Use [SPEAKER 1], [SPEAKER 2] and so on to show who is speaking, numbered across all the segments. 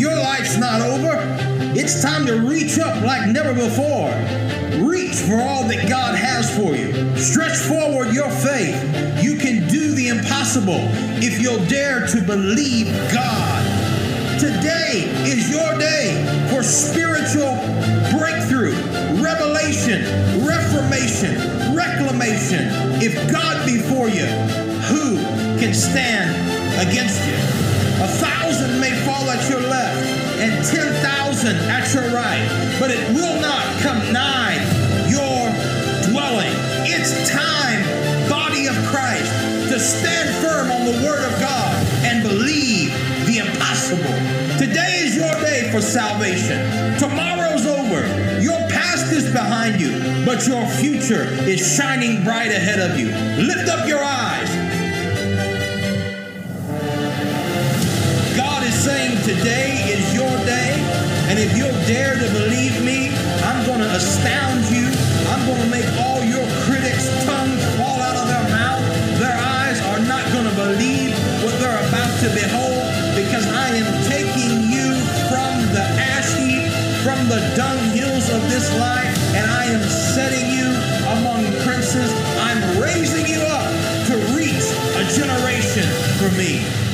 [SPEAKER 1] Your life's not over. It's time to reach up like never before. Reach for all that God has for you. Stretch forward your faith. You can do the impossible if you'll dare to believe God. Today is your day for spiritual breakthrough, revelation, reformation, reclamation. If God be for you, who can stand against you? A thousand may fall at your left and ten thousand at your right, but it will not come nigh your dwelling. It's time, body of Christ, to stand firm on the word of God and believe the impossible. Today is your day for salvation. Tomorrow's over. Your past is behind you, but your future is shining bright ahead of you. Lift up your eyes. Today is your day, and if you'll dare to believe me, I'm going to astound you. I'm going to make all your critics' tongues fall out of their mouth. Their eyes are not going to believe what they're about to behold because I am taking you from the ash heap, from the dunghills of this life, and I am setting you among princes. I'm raising you up to reach a generation for me.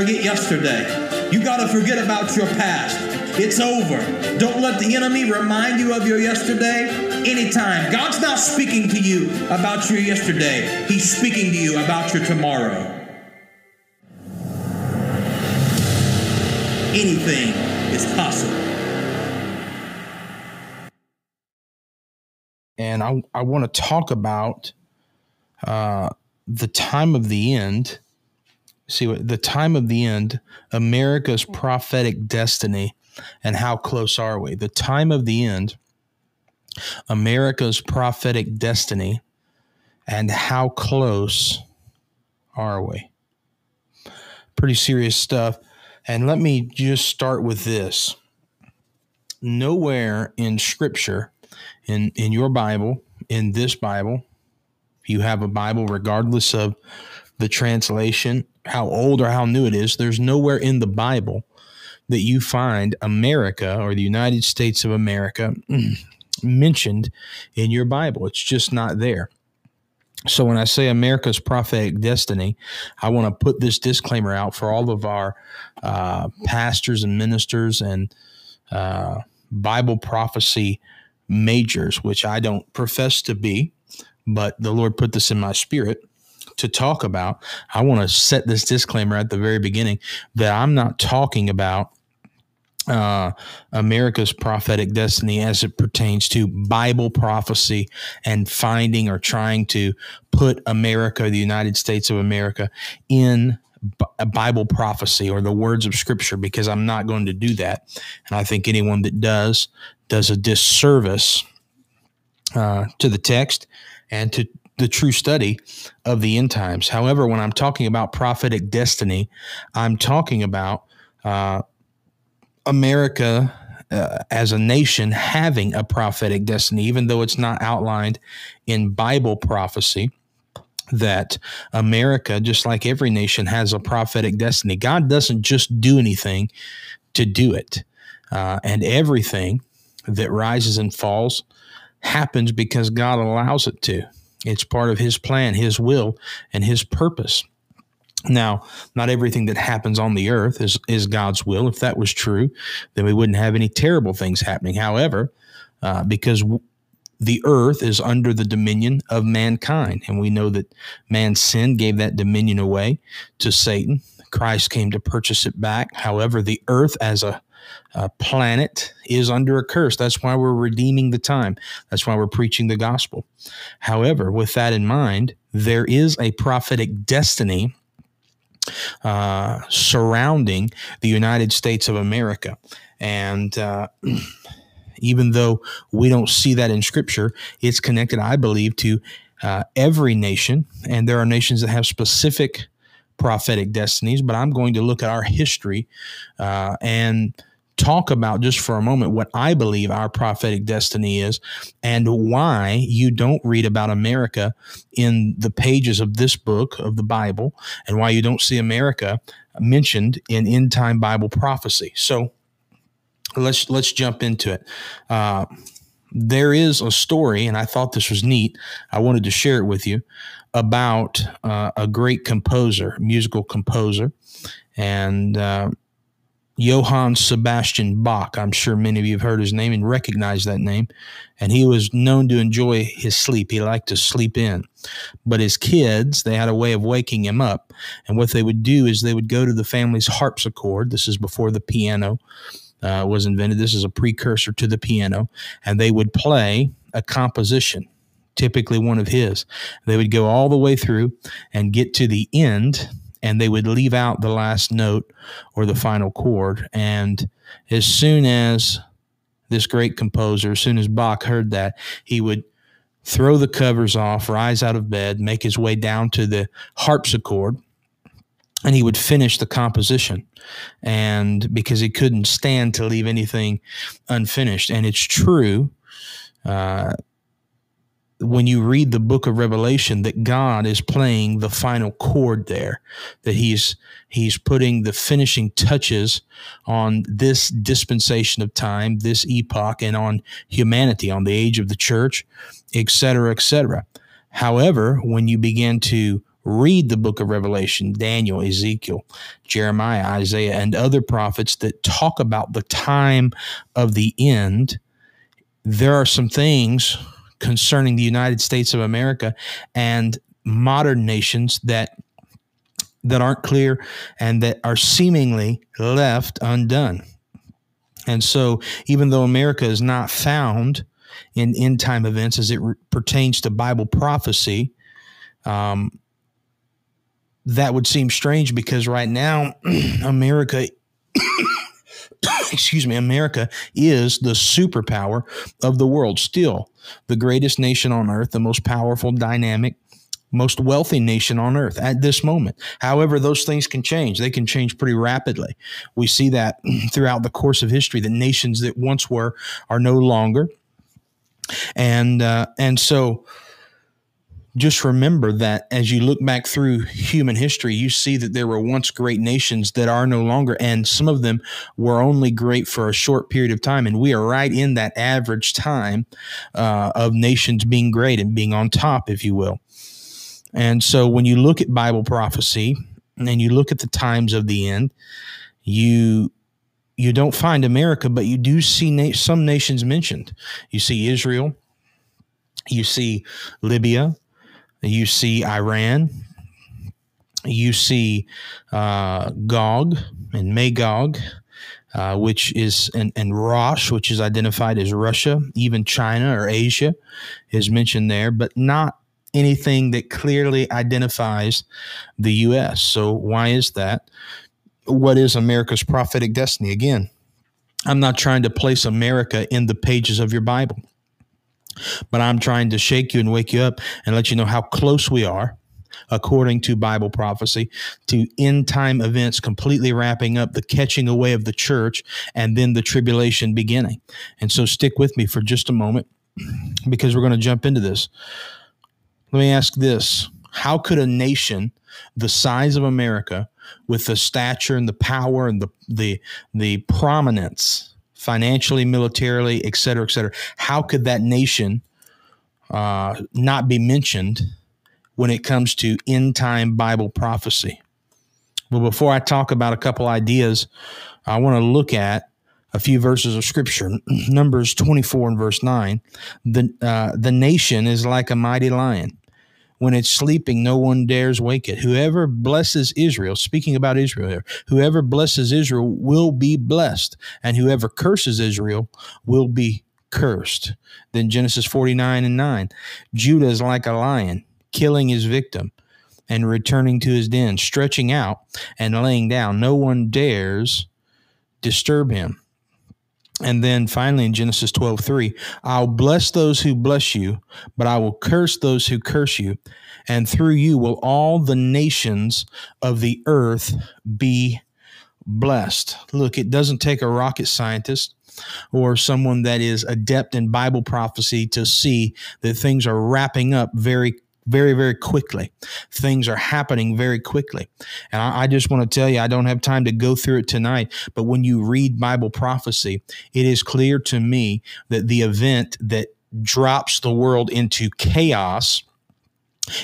[SPEAKER 1] Forget yesterday. You got to forget about your past. It's over. Don't let the enemy remind you of your yesterday anytime. God's not speaking to you about your yesterday, He's speaking to you about your tomorrow. Anything is possible.
[SPEAKER 2] and I, I want to talk about uh, the time of the end. See what the time of the end, America's hmm. prophetic destiny, and how close are we? The time of the end, America's prophetic destiny, and how close are we? Pretty serious stuff. And let me just start with this. Nowhere in Scripture in in your Bible, in this Bible, if you have a Bible, regardless of the translation, how old or how new it is, there's nowhere in the Bible that you find America or the United States of America mentioned in your Bible. It's just not there. So when I say America's prophetic destiny, I want to put this disclaimer out for all of our uh, pastors and ministers and uh, Bible prophecy majors, which I don't profess to be, but the Lord put this in my spirit to talk about. I want to set this disclaimer at the very beginning that I'm not talking about uh, America's prophetic destiny as it pertains to Bible prophecy and finding or trying to put America, the United States of America, in a Bible prophecy or the words of Scripture, because I'm not going to do that. And I think anyone that does does a disservice uh, to the text and to the true study of the end times. However, when I'm talking about prophetic destiny, I'm talking about uh, America uh, as a nation having a prophetic destiny, even though it's not outlined in Bible prophecy. That America, just like every nation, has a prophetic destiny. God doesn't just do anything to do it. Uh, and everything that rises and falls happens because God allows it to. It's part of His plan, His will, and His purpose. Now, not everything that happens on the earth is, is God's will. If that was true, then we wouldn't have any terrible things happening. However, uh, because w- the earth is under the dominion of mankind, and we know that man's sin gave that dominion away to Satan. Christ came to purchase it back. However, the earth as a uh, planet is under a curse. That's why we're redeeming the time. That's why we're preaching the gospel. However, with that in mind, there is a prophetic destiny uh, surrounding the United States of America. And uh, even though we don't see that in Scripture, it's connected, I believe, to uh, every nation. And there are nations that have specific prophetic destinies, but I'm going to look at our history uh, and talk about just for a moment what I believe our prophetic destiny is and why you don't read about America in the pages of this book of the Bible and why you don't see America mentioned in end time Bible prophecy. So let's let's jump into it. Uh, there is a story, and I thought this was neat. I wanted to share it with you about uh, a great composer, musical composer, and uh, Johann Sebastian Bach. I'm sure many of you have heard his name and recognize that name. And he was known to enjoy his sleep. He liked to sleep in. But his kids, they had a way of waking him up. And what they would do is they would go to the family's harpsichord. This is before the piano uh, was invented. This is a precursor to the piano. And they would play a composition typically one of his. They would go all the way through and get to the end and they would leave out the last note or the final chord. And as soon as this great composer, as soon as Bach heard that, he would throw the covers off, rise out of bed, make his way down to the harpsichord, and he would finish the composition. And because he couldn't stand to leave anything unfinished. And it's true. Uh, when you read the book of revelation that god is playing the final chord there that he's he's putting the finishing touches on this dispensation of time this epoch and on humanity on the age of the church etc etc however when you begin to read the book of revelation daniel ezekiel jeremiah isaiah and other prophets that talk about the time of the end there are some things concerning the United States of America and modern nations that that aren't clear and that are seemingly left undone. And so, even though America is not found in end time events as it re- pertains to Bible prophecy, um, that would seem strange because right now, America excuse me, America is the superpower of the world, still the greatest nation on earth, the most powerful, dynamic, most wealthy nation on earth at this moment. However, those things can change. They can change pretty rapidly. We see that throughout the course of history. that nations that once were are no longer, and uh, and so just remember that as you look back through human history, you see that there were once great nations that are no longer, and some of them were only great for a short period of time. And we are right in that average time uh, of nations being great and being on top, if you will. And so when you look at Bible prophecy and you look at the times of the end, you you don't find America, but you do see na- some nations mentioned. You see Israel, you see Libya, you see Iran. You see uh, Gog and Magog, uh, which is, and, and Rosh, which is identified as Russia. Even China or Asia is mentioned there, but not anything that clearly identifies the U.S. So, why is that? What is America's prophetic destiny? Again, I'm not trying to place America in the pages of your Bible. But I'm trying to shake you and wake you up and let you know how close we are, according to Bible prophecy, to end time events completely wrapping up the catching away of the church and then the tribulation beginning. And so stick with me for just a moment because we're going to jump into this. Let me ask this How could a nation the size of America, with the stature and the power and the, the, the prominence financially, militarily, et cetera, et cetera. How could that nation uh, not be mentioned when it comes to end time Bible prophecy? Well, before I talk about a couple ideas, I want to look at a few verses of scripture. Numbers 24 and verse 9. The, uh, the nation is like a mighty lion when it's sleeping, no one dares wake it. Whoever blesses Israel, speaking about Israel here, whoever blesses Israel will be blessed, and whoever curses Israel will be cursed. Then Genesis 49 and 9. Judah is like a lion, killing his victim and returning to his den, stretching out and laying down. No one dares disturb him. And then finally in Genesis 12, 3, I'll bless those who bless you, but I will curse those who curse you. And through you will all the nations of the earth be blessed. Look, it doesn't take a rocket scientist or someone that is adept in Bible prophecy to see that things are wrapping up very very, very quickly. Things are happening very quickly. And I, I, just want to tell you, I don't have time to go through it tonight, but when you read Bible prophecy, it is clear to me that the event that drops the world into chaos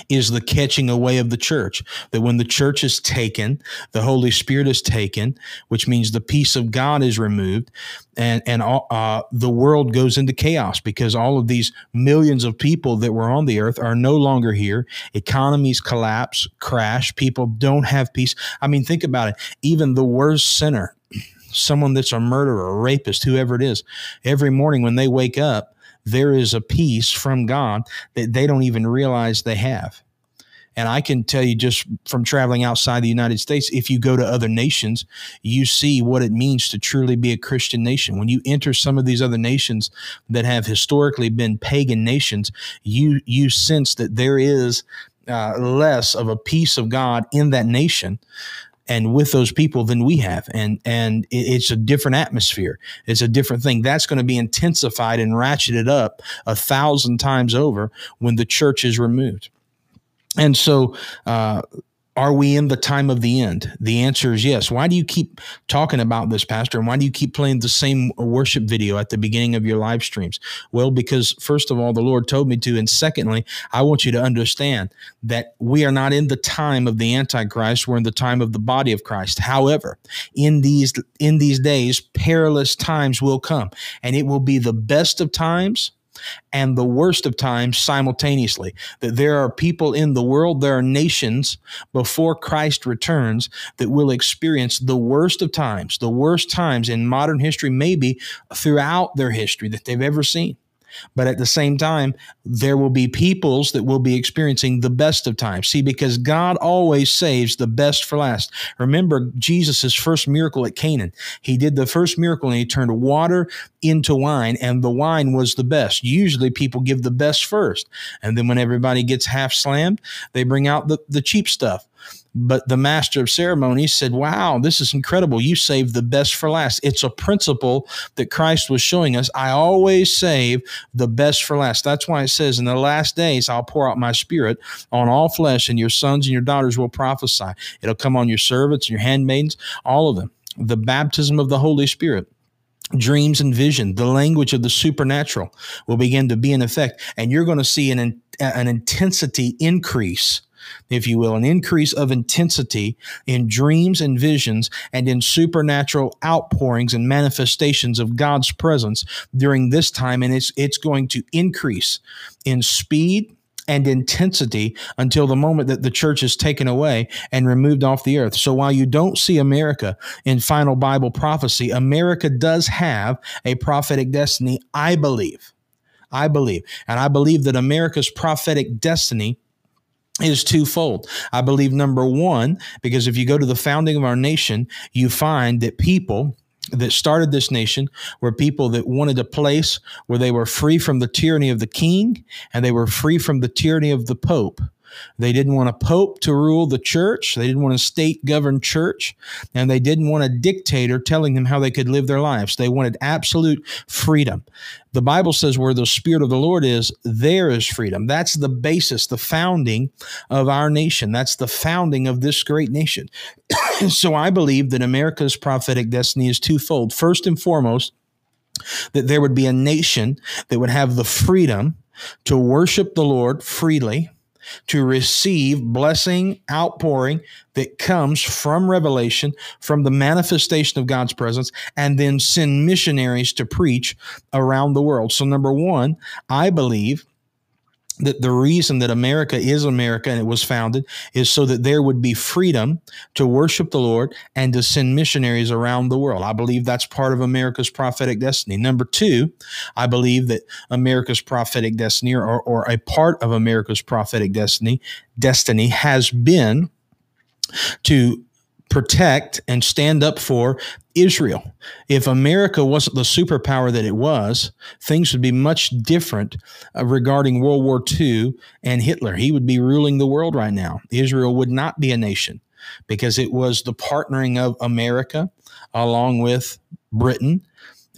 [SPEAKER 2] is the catching away of the church. That when the church is taken, the Holy Spirit is taken, which means the peace of God is removed, and and uh, the world goes into chaos because all of these millions of people that were on the earth are no longer here. Economies collapse, crash. People don't have peace. I mean, think about it. Even the worst sinner, someone that's a murderer, a rapist, whoever it is, every morning when they wake up there is a peace from God that they don't even realize they have. And I can tell you just from traveling outside the United States, if you go to other nations, you see what it means to truly be a Christian nation. When you enter some of these other nations that have historically been pagan nations, you you sense that there is uh, less of a peace of God in that nation and with those people than we have. And and it's a different atmosphere. It's a different thing. That's going to be intensified and ratcheted up a thousand times over when the church is removed. And so uh, are we in the time of the end? The answer is yes. Why do you keep talking about this, Pastor? And why do you keep playing the same worship video at the beginning of your live streams? Well, because first of all, the Lord told me to. And secondly, I want you to understand that we are not in the time of the Antichrist. We're in the time of the body of Christ. However, in these, in these days, perilous times will come and it will be the best of times and the worst of times simultaneously. That there are people in the world, there are nations before Christ returns that will experience the worst of times, the worst times in modern history, maybe throughout their history that they've ever seen. But at the same time, there will be peoples that will be experiencing the best of times. See, because God always saves the best for last. Remember Jesus' first miracle at Canaan. He did the first miracle and he turned water into wine, and the wine was the best. Usually people give the best first. And then when everybody gets half slammed, they bring out the, the cheap stuff. But the master of ceremonies said, Wow, this is incredible. You saved the best for last. It's a principle that Christ was showing us. I always save the best for last. That's why it says, In the last days, I'll pour out my spirit on all flesh, and your sons and your daughters will prophesy. It'll come on your servants, your handmaidens, all of them. The baptism of the Holy Spirit dreams and vision, the language of the supernatural will begin to be in effect, and you're going to see an, an intensity increase if you will, an increase of intensity in dreams and visions and in supernatural outpourings and manifestations of God's presence during this time. And it's, it's going to increase in speed and intensity until the moment that the church is taken away and removed off the earth. So while you don't see America in final Bible prophecy, America does have a prophetic destiny, I believe. I believe. And I believe that America's prophetic destiny is twofold. I believe number one, because if you go to the founding of our nation, you find that people that started this nation were people that wanted a place where they were free from the tyranny of the king and they were free from the tyranny of the pope. They didn't want a pope to rule the church. They didn't want a state governed church. And they didn't want a dictator telling them how they could live their lives. They wanted absolute freedom. The Bible says where the Spirit of the Lord is, there is freedom. That's the basis, the founding of our nation. That's the founding of this great nation. so I believe that America's prophetic destiny is twofold. First and foremost, that there would be a nation that would have the freedom to worship the Lord freely to receive blessing outpouring that comes from revelation, from the manifestation of God's presence, and then send missionaries to preach around the world. So, number one, I believe that the reason that America is America and it was founded is so that there would be freedom to worship the Lord and to send missionaries around the world. I believe that's part of America's prophetic destiny. Number two, I believe that America's prophetic destiny or, or a part of America's prophetic destiny destiny has been to protect and stand up for Israel. If America wasn't the superpower that it was, things would be much different uh, regarding World War II and Hitler. He would be ruling the world right now. Israel would not be a nation. because it was the partnering of America along with Britain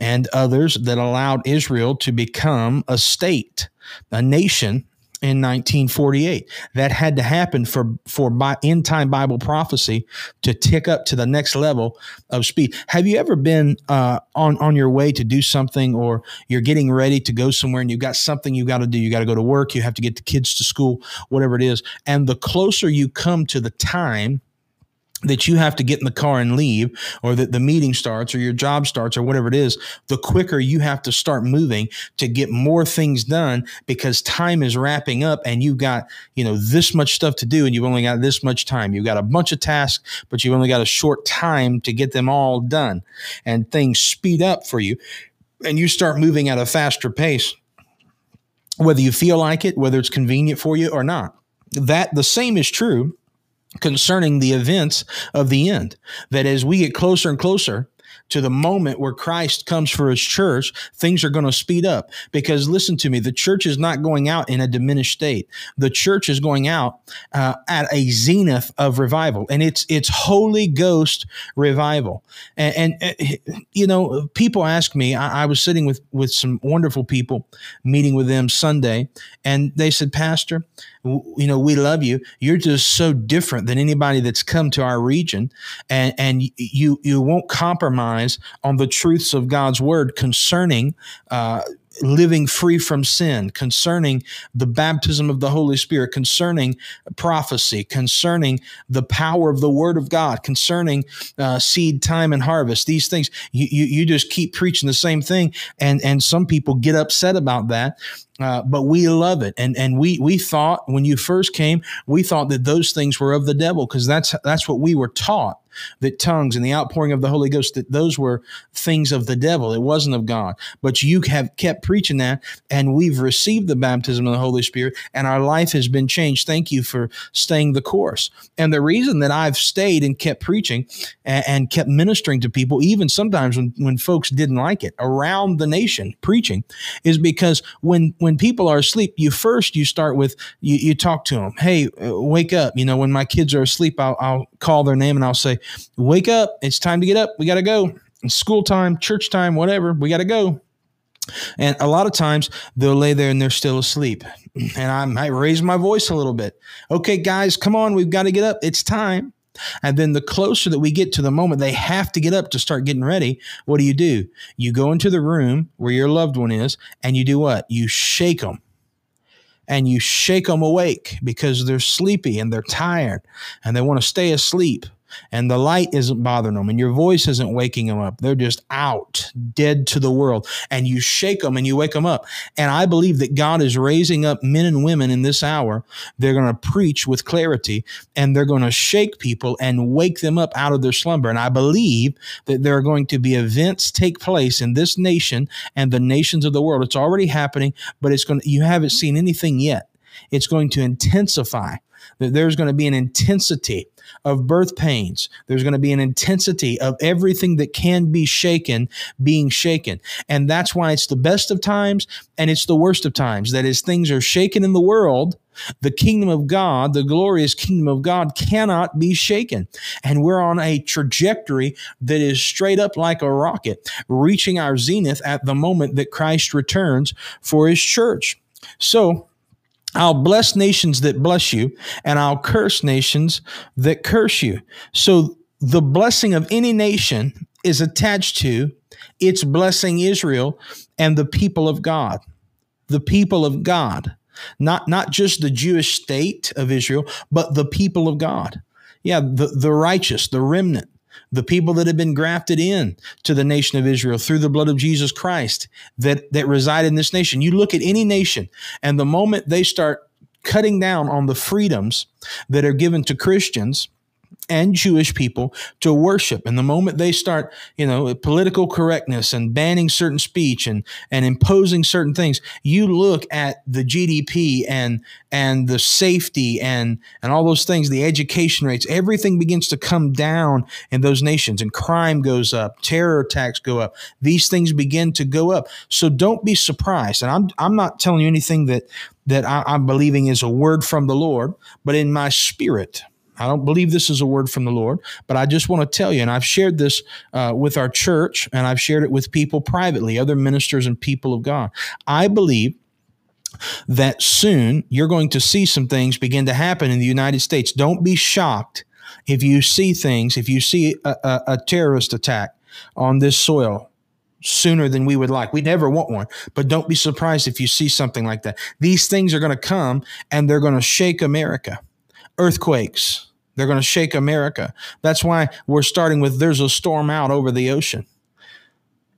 [SPEAKER 2] and others that allowed Israel to become a state, a nation in 1948. That had to happen for for by end time Bible prophecy to tick up to the next level of speed. Have you ever been uh, on on your way to do something, or you're getting ready to go somewhere, and you've got something you got to do? You got to go to work. You have to get the kids to school, whatever it is. And the closer you come to the time that you have to get in the car and leave or that the meeting starts or your job starts or whatever it is the quicker you have to start moving to get more things done because time is wrapping up and you've got you know this much stuff to do and you've only got this much time. You've got a bunch of tasks but you've only got a short time to get them all done and things speed up for you and you start moving at a faster pace whether you feel like it whether it's convenient for you or not. That the same is true concerning the events of the end. That as we get closer and closer to the moment where Christ comes for his church, things are going to speed up. Because listen to me, the church is not going out in a diminished state. The church is going out uh, at a zenith of revival, and it's it's Holy Ghost revival. And, and uh, you know, people ask me. I, I was sitting with with some wonderful people, meeting with them Sunday, and they said, Pastor, you know, we love you. You're just so different than anybody that's come to our region, and and you you won't compromise on the truths of God's word concerning. Uh, living free from sin, concerning the baptism of the Holy Spirit, concerning prophecy, concerning the power of the Word of God, concerning uh, seed time and harvest. These things you, you you just keep preaching the same thing, and and some people get upset about that. Uh, but we love it, and and we we thought when you first came, we thought that those things were of the devil because that's that's what we were taught that tongues and the outpouring of the Holy Ghost, that those were things of the devil. It wasn't of God. But you have kept preaching that, and we've received the baptism of the Holy Spirit, and our life has been changed. Thank you for staying the course. And the reason that I've stayed and kept preaching and, and kept ministering to people, even sometimes when, when folks didn't like it, around the nation preaching, is because when when people are asleep, you first you start with you, you talk to them. Hey, uh, wake up. You know, when my kids are asleep, I'll, I'll call their name and I'll say, wake up. It's time to get up. We got to go. It's school time, church time, whatever. We got to go. And a lot of times they'll lay there and they're still asleep. And I might raise my voice a little bit. Okay, guys, come on. We've got to get up. It's time. And then the closer that we get to the moment they have to get up to start getting ready, what do you do? You go into the room where your loved one is and you do what? You shake them and you shake them awake because they're sleepy and they're tired and they want to stay asleep and the light isn't bothering them and your voice isn't waking them up. They're just out, dead to the world. And you shake them and you wake them up. And I believe that God is raising up men and women in this hour. They're going to preach with clarity and they're going to shake people and wake them up out of their slumber. And I believe that there are going to be events take place in this nation and the nations of the world. It's already happening, but it's going to, you haven't seen anything yet. It's going to intensify. There's going to be an intensity of birth pains. There's going to be an intensity of everything that can be shaken being shaken. And that's why it's the best of times and it's the worst of times. That is, things are shaken in the world. The kingdom of God, the glorious kingdom of God, cannot be shaken. And we're on a trajectory that is straight up like a rocket, reaching our zenith at the moment that Christ returns for his church. So, I'll bless nations that bless you, and I'll curse nations that curse you. So the blessing of any nation is attached to its blessing Israel and the people of God. The people of God. Not, not just the Jewish state of Israel, but the people of God. Yeah, the, the righteous, the remnant the people that have been grafted in to the nation of Israel through the blood of Jesus Christ that, that reside in this nation. You look at any nation, and the moment they start cutting down on the freedoms that are given to Christians, and Jewish people to worship. And the moment they start, you know, political correctness and banning certain speech and and imposing certain things, you look at the GDP and and the safety and and all those things, the education rates, everything begins to come down in those nations, and crime goes up, terror attacks go up. These things begin to go up. So don't be surprised. And I'm I'm not telling you anything that that I, I'm believing is a word from the Lord, but in my spirit I don't believe this is a word from the Lord, but I just want to tell you, and I've shared this uh, with our church, and I've shared it with people privately, other ministers and people of God. I believe that soon you're going to see some things begin to happen in the United States. Don't be shocked if you see things, if you see a, a, a terrorist attack on this soil sooner than we would like. We never want one, but don't be surprised if you see something like that. These things are going to come and they're going to shake America. Earthquakes, they're going to shake America. That's why we're starting with there's a storm out over the ocean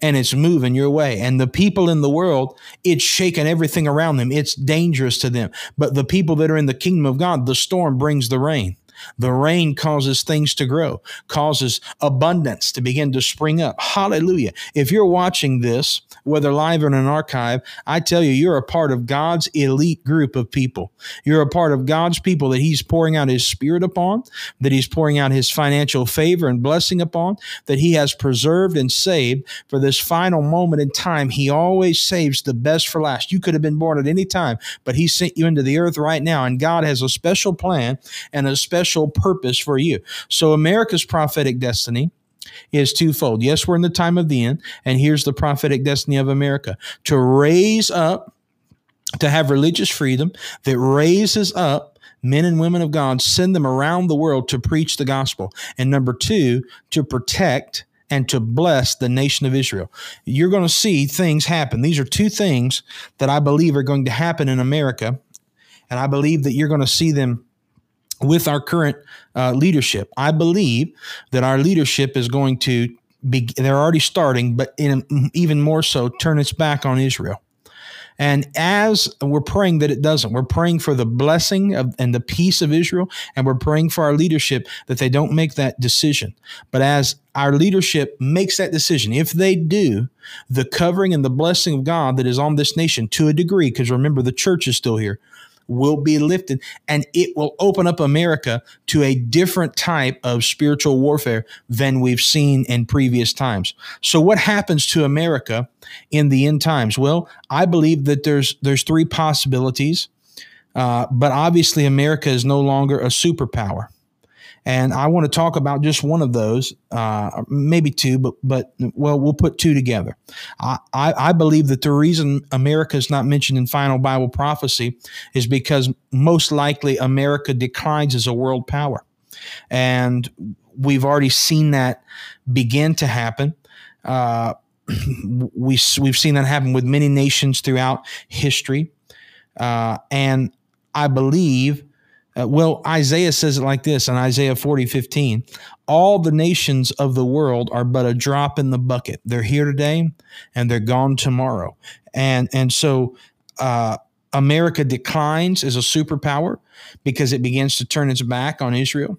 [SPEAKER 2] and it's moving your way. And the people in the world, it's shaking everything around them. It's dangerous to them. But the people that are in the kingdom of God, the storm brings the rain. The rain causes things to grow, causes abundance to begin to spring up. Hallelujah. If you're watching this, whether live or in an archive, I tell you, you're a part of God's elite group of people. You're a part of God's people that He's pouring out His Spirit upon, that He's pouring out His financial favor and blessing upon, that He has preserved and saved for this final moment in time. He always saves the best for last. You could have been born at any time, but He sent you into the earth right now, and God has a special plan and a special special purpose for you. So, America's prophetic destiny is twofold. Yes, we're in the time of the end, and here's the prophetic destiny of America to raise up, to have religious freedom that raises up men and women of God, send them around the world to preach the gospel. And number two, to protect and to bless the nation of Israel. You're going to see things happen. These are two things that I believe are going to happen in America. And I believe that you're going to see them with our current uh, leadership. I believe that our leadership is going to be, they're already starting, but in, even more so, turn its back on Israel. And as we're praying that it doesn't, we're praying for the blessing of, and the peace of Israel, and we're praying for our leadership that they don't make that decision. But as our leadership makes that decision, if they do, the covering and the blessing of God that is on this nation to a degree, because remember, the church is still here, will be lifted and it will open up America to a different type of spiritual warfare than we've seen in previous times. So what happens to America in the end times? Well, I believe that there's there's three possibilities. Uh, but obviously America is no longer a superpower. And I want to talk about just one of those, uh, maybe two, but but well, we'll put two together. I, I, I believe that the reason America is not mentioned in final Bible prophecy is because most likely America declines as a world power, and we've already seen that begin to happen. Uh, we we've seen that happen with many nations throughout history, uh, and I believe uh, well, Isaiah says it like this in Isaiah 40, 15. All the nations of the world are but a drop in the bucket. They're here today and they're gone tomorrow. And, and so, uh, America declines as a superpower because it begins to turn its back on Israel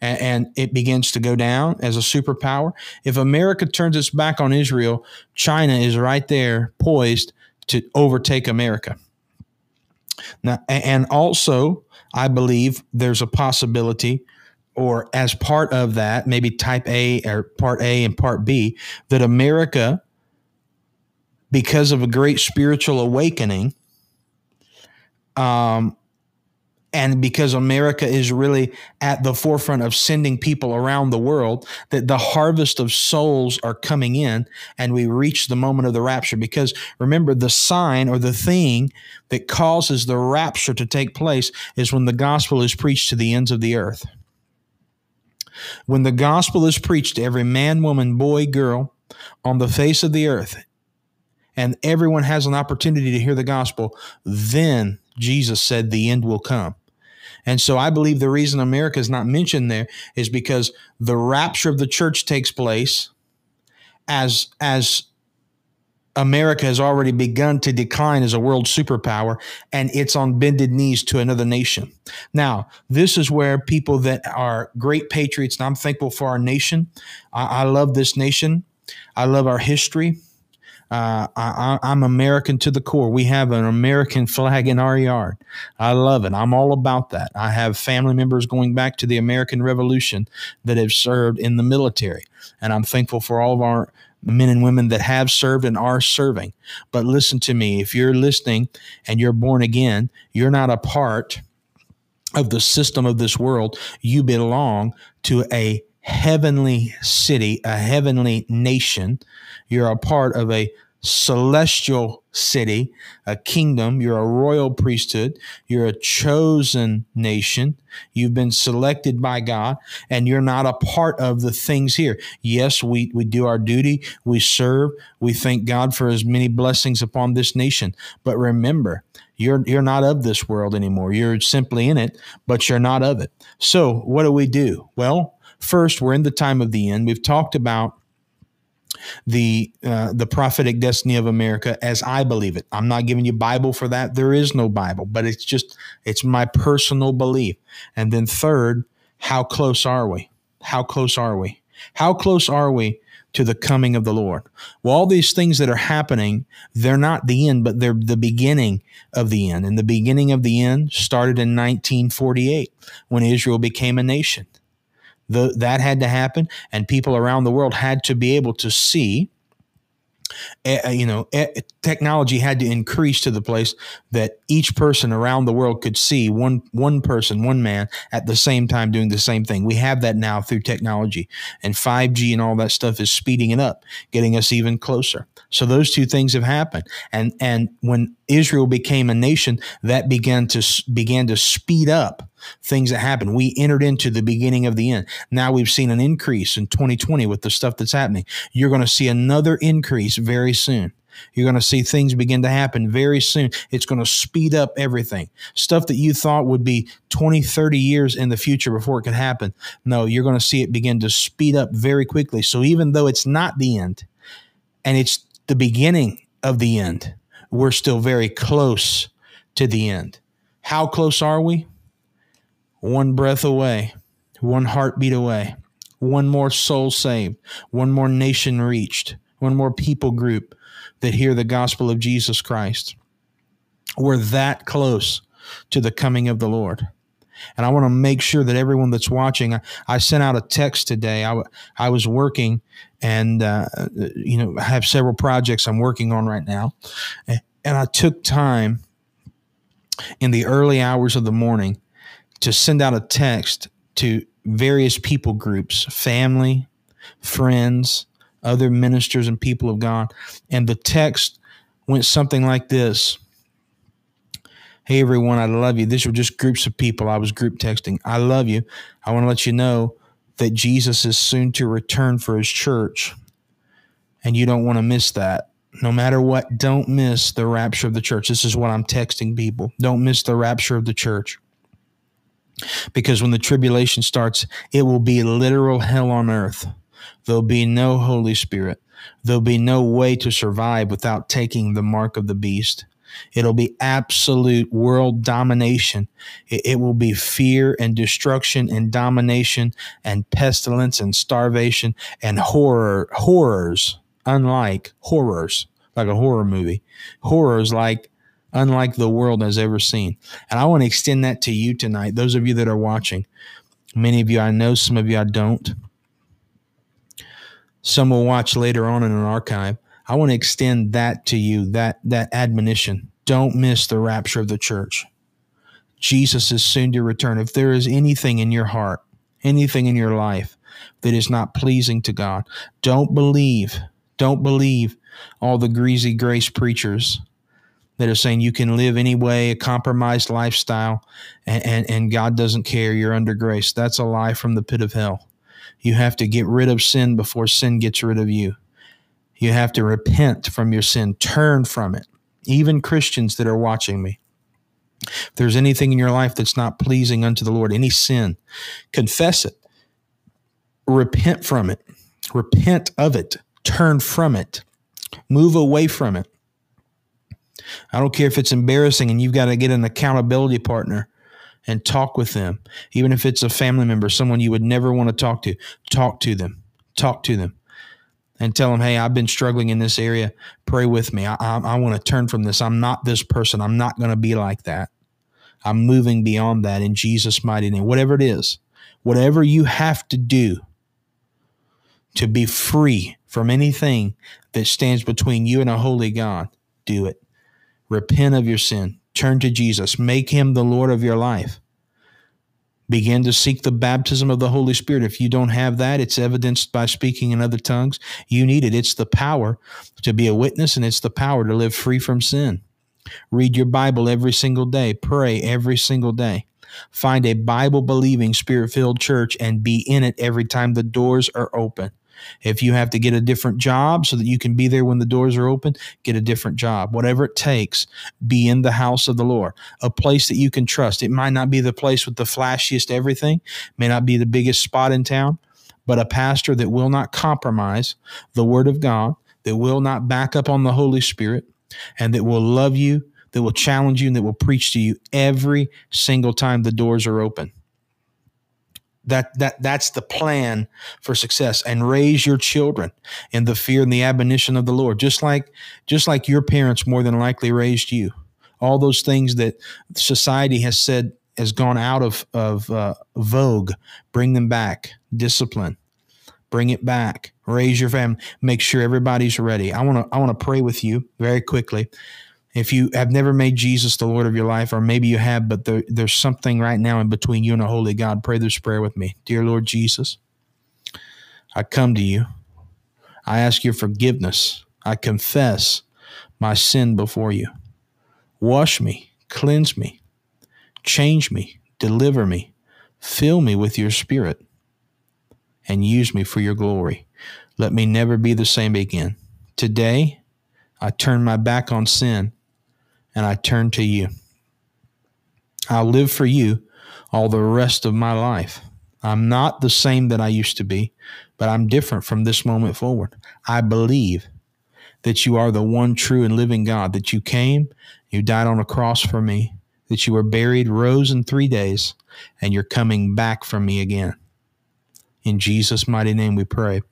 [SPEAKER 2] and, and, it begins to go down as a superpower. If America turns its back on Israel, China is right there poised to overtake America. Now, and also, I believe there's a possibility, or as part of that, maybe type A or part A and part B, that America, because of a great spiritual awakening, um, and because America is really at the forefront of sending people around the world, that the harvest of souls are coming in and we reach the moment of the rapture. Because remember, the sign or the thing that causes the rapture to take place is when the gospel is preached to the ends of the earth. When the gospel is preached to every man, woman, boy, girl on the face of the earth, and everyone has an opportunity to hear the gospel, then Jesus said the end will come. And so I believe the reason America is not mentioned there is because the rapture of the church takes place as as America has already begun to decline as a world superpower and it's on bended knees to another nation. Now, this is where people that are great patriots, and I'm thankful for our nation. I, I love this nation. I love our history. Uh, I, am American to the core. We have an American flag in our yard. I love it. I'm all about that. I have family members going back to the American Revolution that have served in the military. And I'm thankful for all of our men and women that have served and are serving. But listen to me if you're listening and you're born again, you're not a part of the system of this world. You belong to a heavenly city, a heavenly nation. You're a part of a celestial city, a kingdom. You're a royal priesthood. You're a chosen nation. You've been selected by God, and you're not a part of the things here. Yes, we, we do our duty. We serve. We thank God for as many blessings upon this nation. But remember, you're you're not of this world anymore. You're simply in it, but you're not of it. So what do we do? Well, first, we're in the time of the end. We've talked about the uh, the prophetic destiny of America as I believe it. I'm not giving you Bible for that. There is no Bible, but it's just it's my personal belief. And then third, how close are we? How close are we? How close are we to the coming of the Lord? Well, all these things that are happening, they're not the end, but they're the beginning of the end. And the beginning of the end started in 1948 when Israel became a nation. The, that had to happen, and people around the world had to be able to see. Uh, you know, uh, technology had to increase to the place that each person around the world could see one one person, one man at the same time doing the same thing. We have that now through technology, and 5G and all that stuff is speeding it up, getting us even closer. So those two things have happened, and and when Israel became a nation, that began to began to speed up things that happen. We entered into the beginning of the end. Now we've seen an increase in 2020 with the stuff that's happening. You're going to see another increase very soon. You're going to see things begin to happen very soon. It's going to speed up everything. Stuff that you thought would be 20, 30 years in the future before it could happen. No, you're going to see it begin to speed up very quickly. So even though it's not the end and it's the beginning of the end, we're still very close to the end. How close are we? One breath away, one heartbeat away, one more soul saved, one more nation reached, one more people group that hear the gospel of Jesus Christ. We're that close to the coming of the Lord. And I want to make sure that everyone that's watching, I, I sent out a text today. I, I was working and, uh, you know, I have several projects I'm working on right now. And I took time in the early hours of the morning to send out a text to various people groups, family, friends, other ministers and people of God. And the text went something like this Hey, everyone, I love you. These were just groups of people. I was group texting. I love you. I want to let you know that Jesus is soon to return for his church. And you don't want to miss that. No matter what, don't miss the rapture of the church. This is what I'm texting people. Don't miss the rapture of the church. Because when the tribulation starts, it will be literal hell on earth. There'll be no Holy Spirit. There'll be no way to survive without taking the mark of the beast. It'll be absolute world domination. It, will be fear and destruction and domination and pestilence and starvation and horror, horrors, unlike horrors, like a horror movie, horrors like unlike the world has ever seen. And I want to extend that to you tonight, those of you that are watching. Many of you I know, some of you I don't. Some will watch later on in an archive. I want to extend that to you, that that admonition. Don't miss the rapture of the church. Jesus is soon to return. If there is anything in your heart, anything in your life that is not pleasing to God, don't believe. Don't believe all the greasy grace preachers that are saying you can live any way, a compromised lifestyle, and, and, and God doesn't care. You're under grace. That's a lie from the pit of hell. You have to get rid of sin before sin gets rid of you. You have to repent from your sin, turn from it. Even Christians that are watching me. If there's anything in your life that's not pleasing unto the Lord, any sin, confess it. Repent from it. Repent of it. Turn from it. Move away from it. I don't care if it's embarrassing and you've got to get an accountability partner and talk with them. Even if it's a family member, someone you would never want to talk to, talk to them. Talk to them and tell them, hey, I've been struggling in this area. Pray with me. I, I, I want to turn from this. I'm not this person. I'm not going to be like that. I'm moving beyond that in Jesus' mighty name. Whatever it is, whatever you have to do to be free from anything that stands between you and a holy God, do it. Repent of your sin. Turn to Jesus. Make him the Lord of your life. Begin to seek the baptism of the Holy Spirit. If you don't have that, it's evidenced by speaking in other tongues. You need it. It's the power to be a witness and it's the power to live free from sin. Read your Bible every single day. Pray every single day. Find a Bible believing, spirit filled church and be in it every time the doors are open. If you have to get a different job so that you can be there when the doors are open, get a different job. Whatever it takes, be in the house of the Lord, a place that you can trust. It might not be the place with the flashiest everything, may not be the biggest spot in town, but a pastor that will not compromise the word of God, that will not back up on the Holy Spirit, and that will love you, that will challenge you, and that will preach to you every single time the doors are open that that that's the plan for success. And raise your children in the fear and the admonition of the lord just like just like your parents more than likely raised you. All those things that society has said has gone out of of uh, vogue bring them back. Discipline. Bring it back. Raise your family make sure everybody's ready. I want to i want to pray with you very quickly if you have never made Jesus the Lord of your life, or maybe you have, but there, there's something right now in between you and a holy God, pray this prayer with me. Dear Lord Jesus, I come to you. I ask your forgiveness. I confess my sin before you. Wash me, cleanse me, change me, deliver me, fill me with your spirit, and use me for your glory. Let me never be the same again. Today, I turn my back on sin and I turn to you. I'll live for you all the rest of my life. I'm not the same that I used to be, but I'm different from this moment forward. I believe that you are the one true and living God, that you came, you died on a cross for me, that you were buried, rose in three days, and you're coming back for me again. In Jesus' mighty name we pray.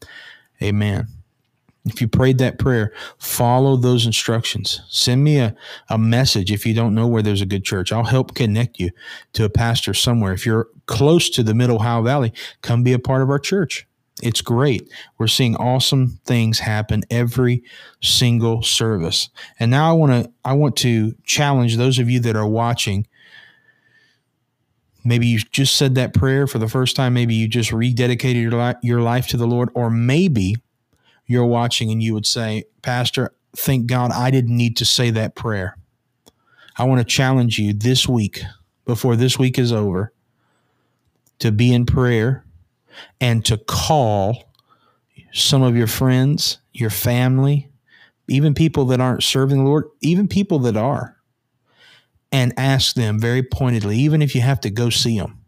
[SPEAKER 2] Amen. If you prayed that prayer, follow those instructions. Send me a, a message if you don't know where there's a good church. I'll help connect you to a pastor somewhere. If you're close to the Middle Ohio Valley, come be a part of our church. It's great. We're seeing awesome things happen every single service. And now I want to I want to challenge those of you that are watching maybe you just said that prayer for the first time maybe you just rededicated your, your life to the lord or maybe you're watching and you would say, Pastor, thank God I didn't need to say that prayer. I want to challenge you this week, before this week is over, to be in prayer and to call some of your friends, your family, even people that aren't serving the Lord, even people that are, and ask them very pointedly, even if you have to go see them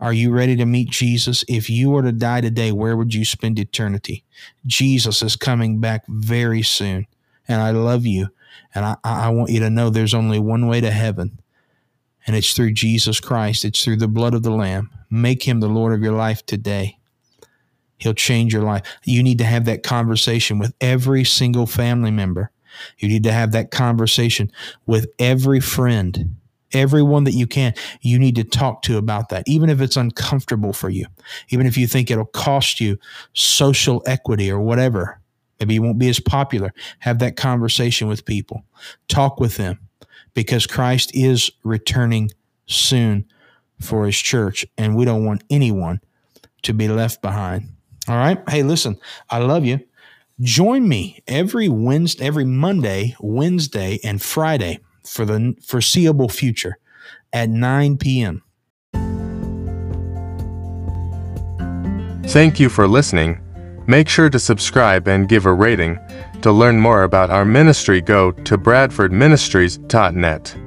[SPEAKER 2] are you ready to meet Jesus? If you were to die today, where would you spend eternity? Jesus is coming back very soon. And I love you. And I, I want you to know there's only one way to heaven, and it's through Jesus Christ. It's through the blood of the Lamb. Make him the Lord of your life today. He'll change your life. You need to have that conversation with every single family member. You need to have that conversation with every friend everyone that you can, you need to talk to about that, even if it's uncomfortable for you, even if you think it'll cost you social equity or whatever. Maybe you won't be as popular. Have that conversation with people, talk with them, because Christ is returning soon for his church, and we don't want anyone to be left behind. All right. Hey, listen, I love you. Join me every Wednesday, every Monday, Wednesday, and Friday for the foreseeable future at 9 p.m.
[SPEAKER 3] Thank you for listening. Make sure to subscribe and give a rating. To learn more about our ministry, go to bradfordministries.net.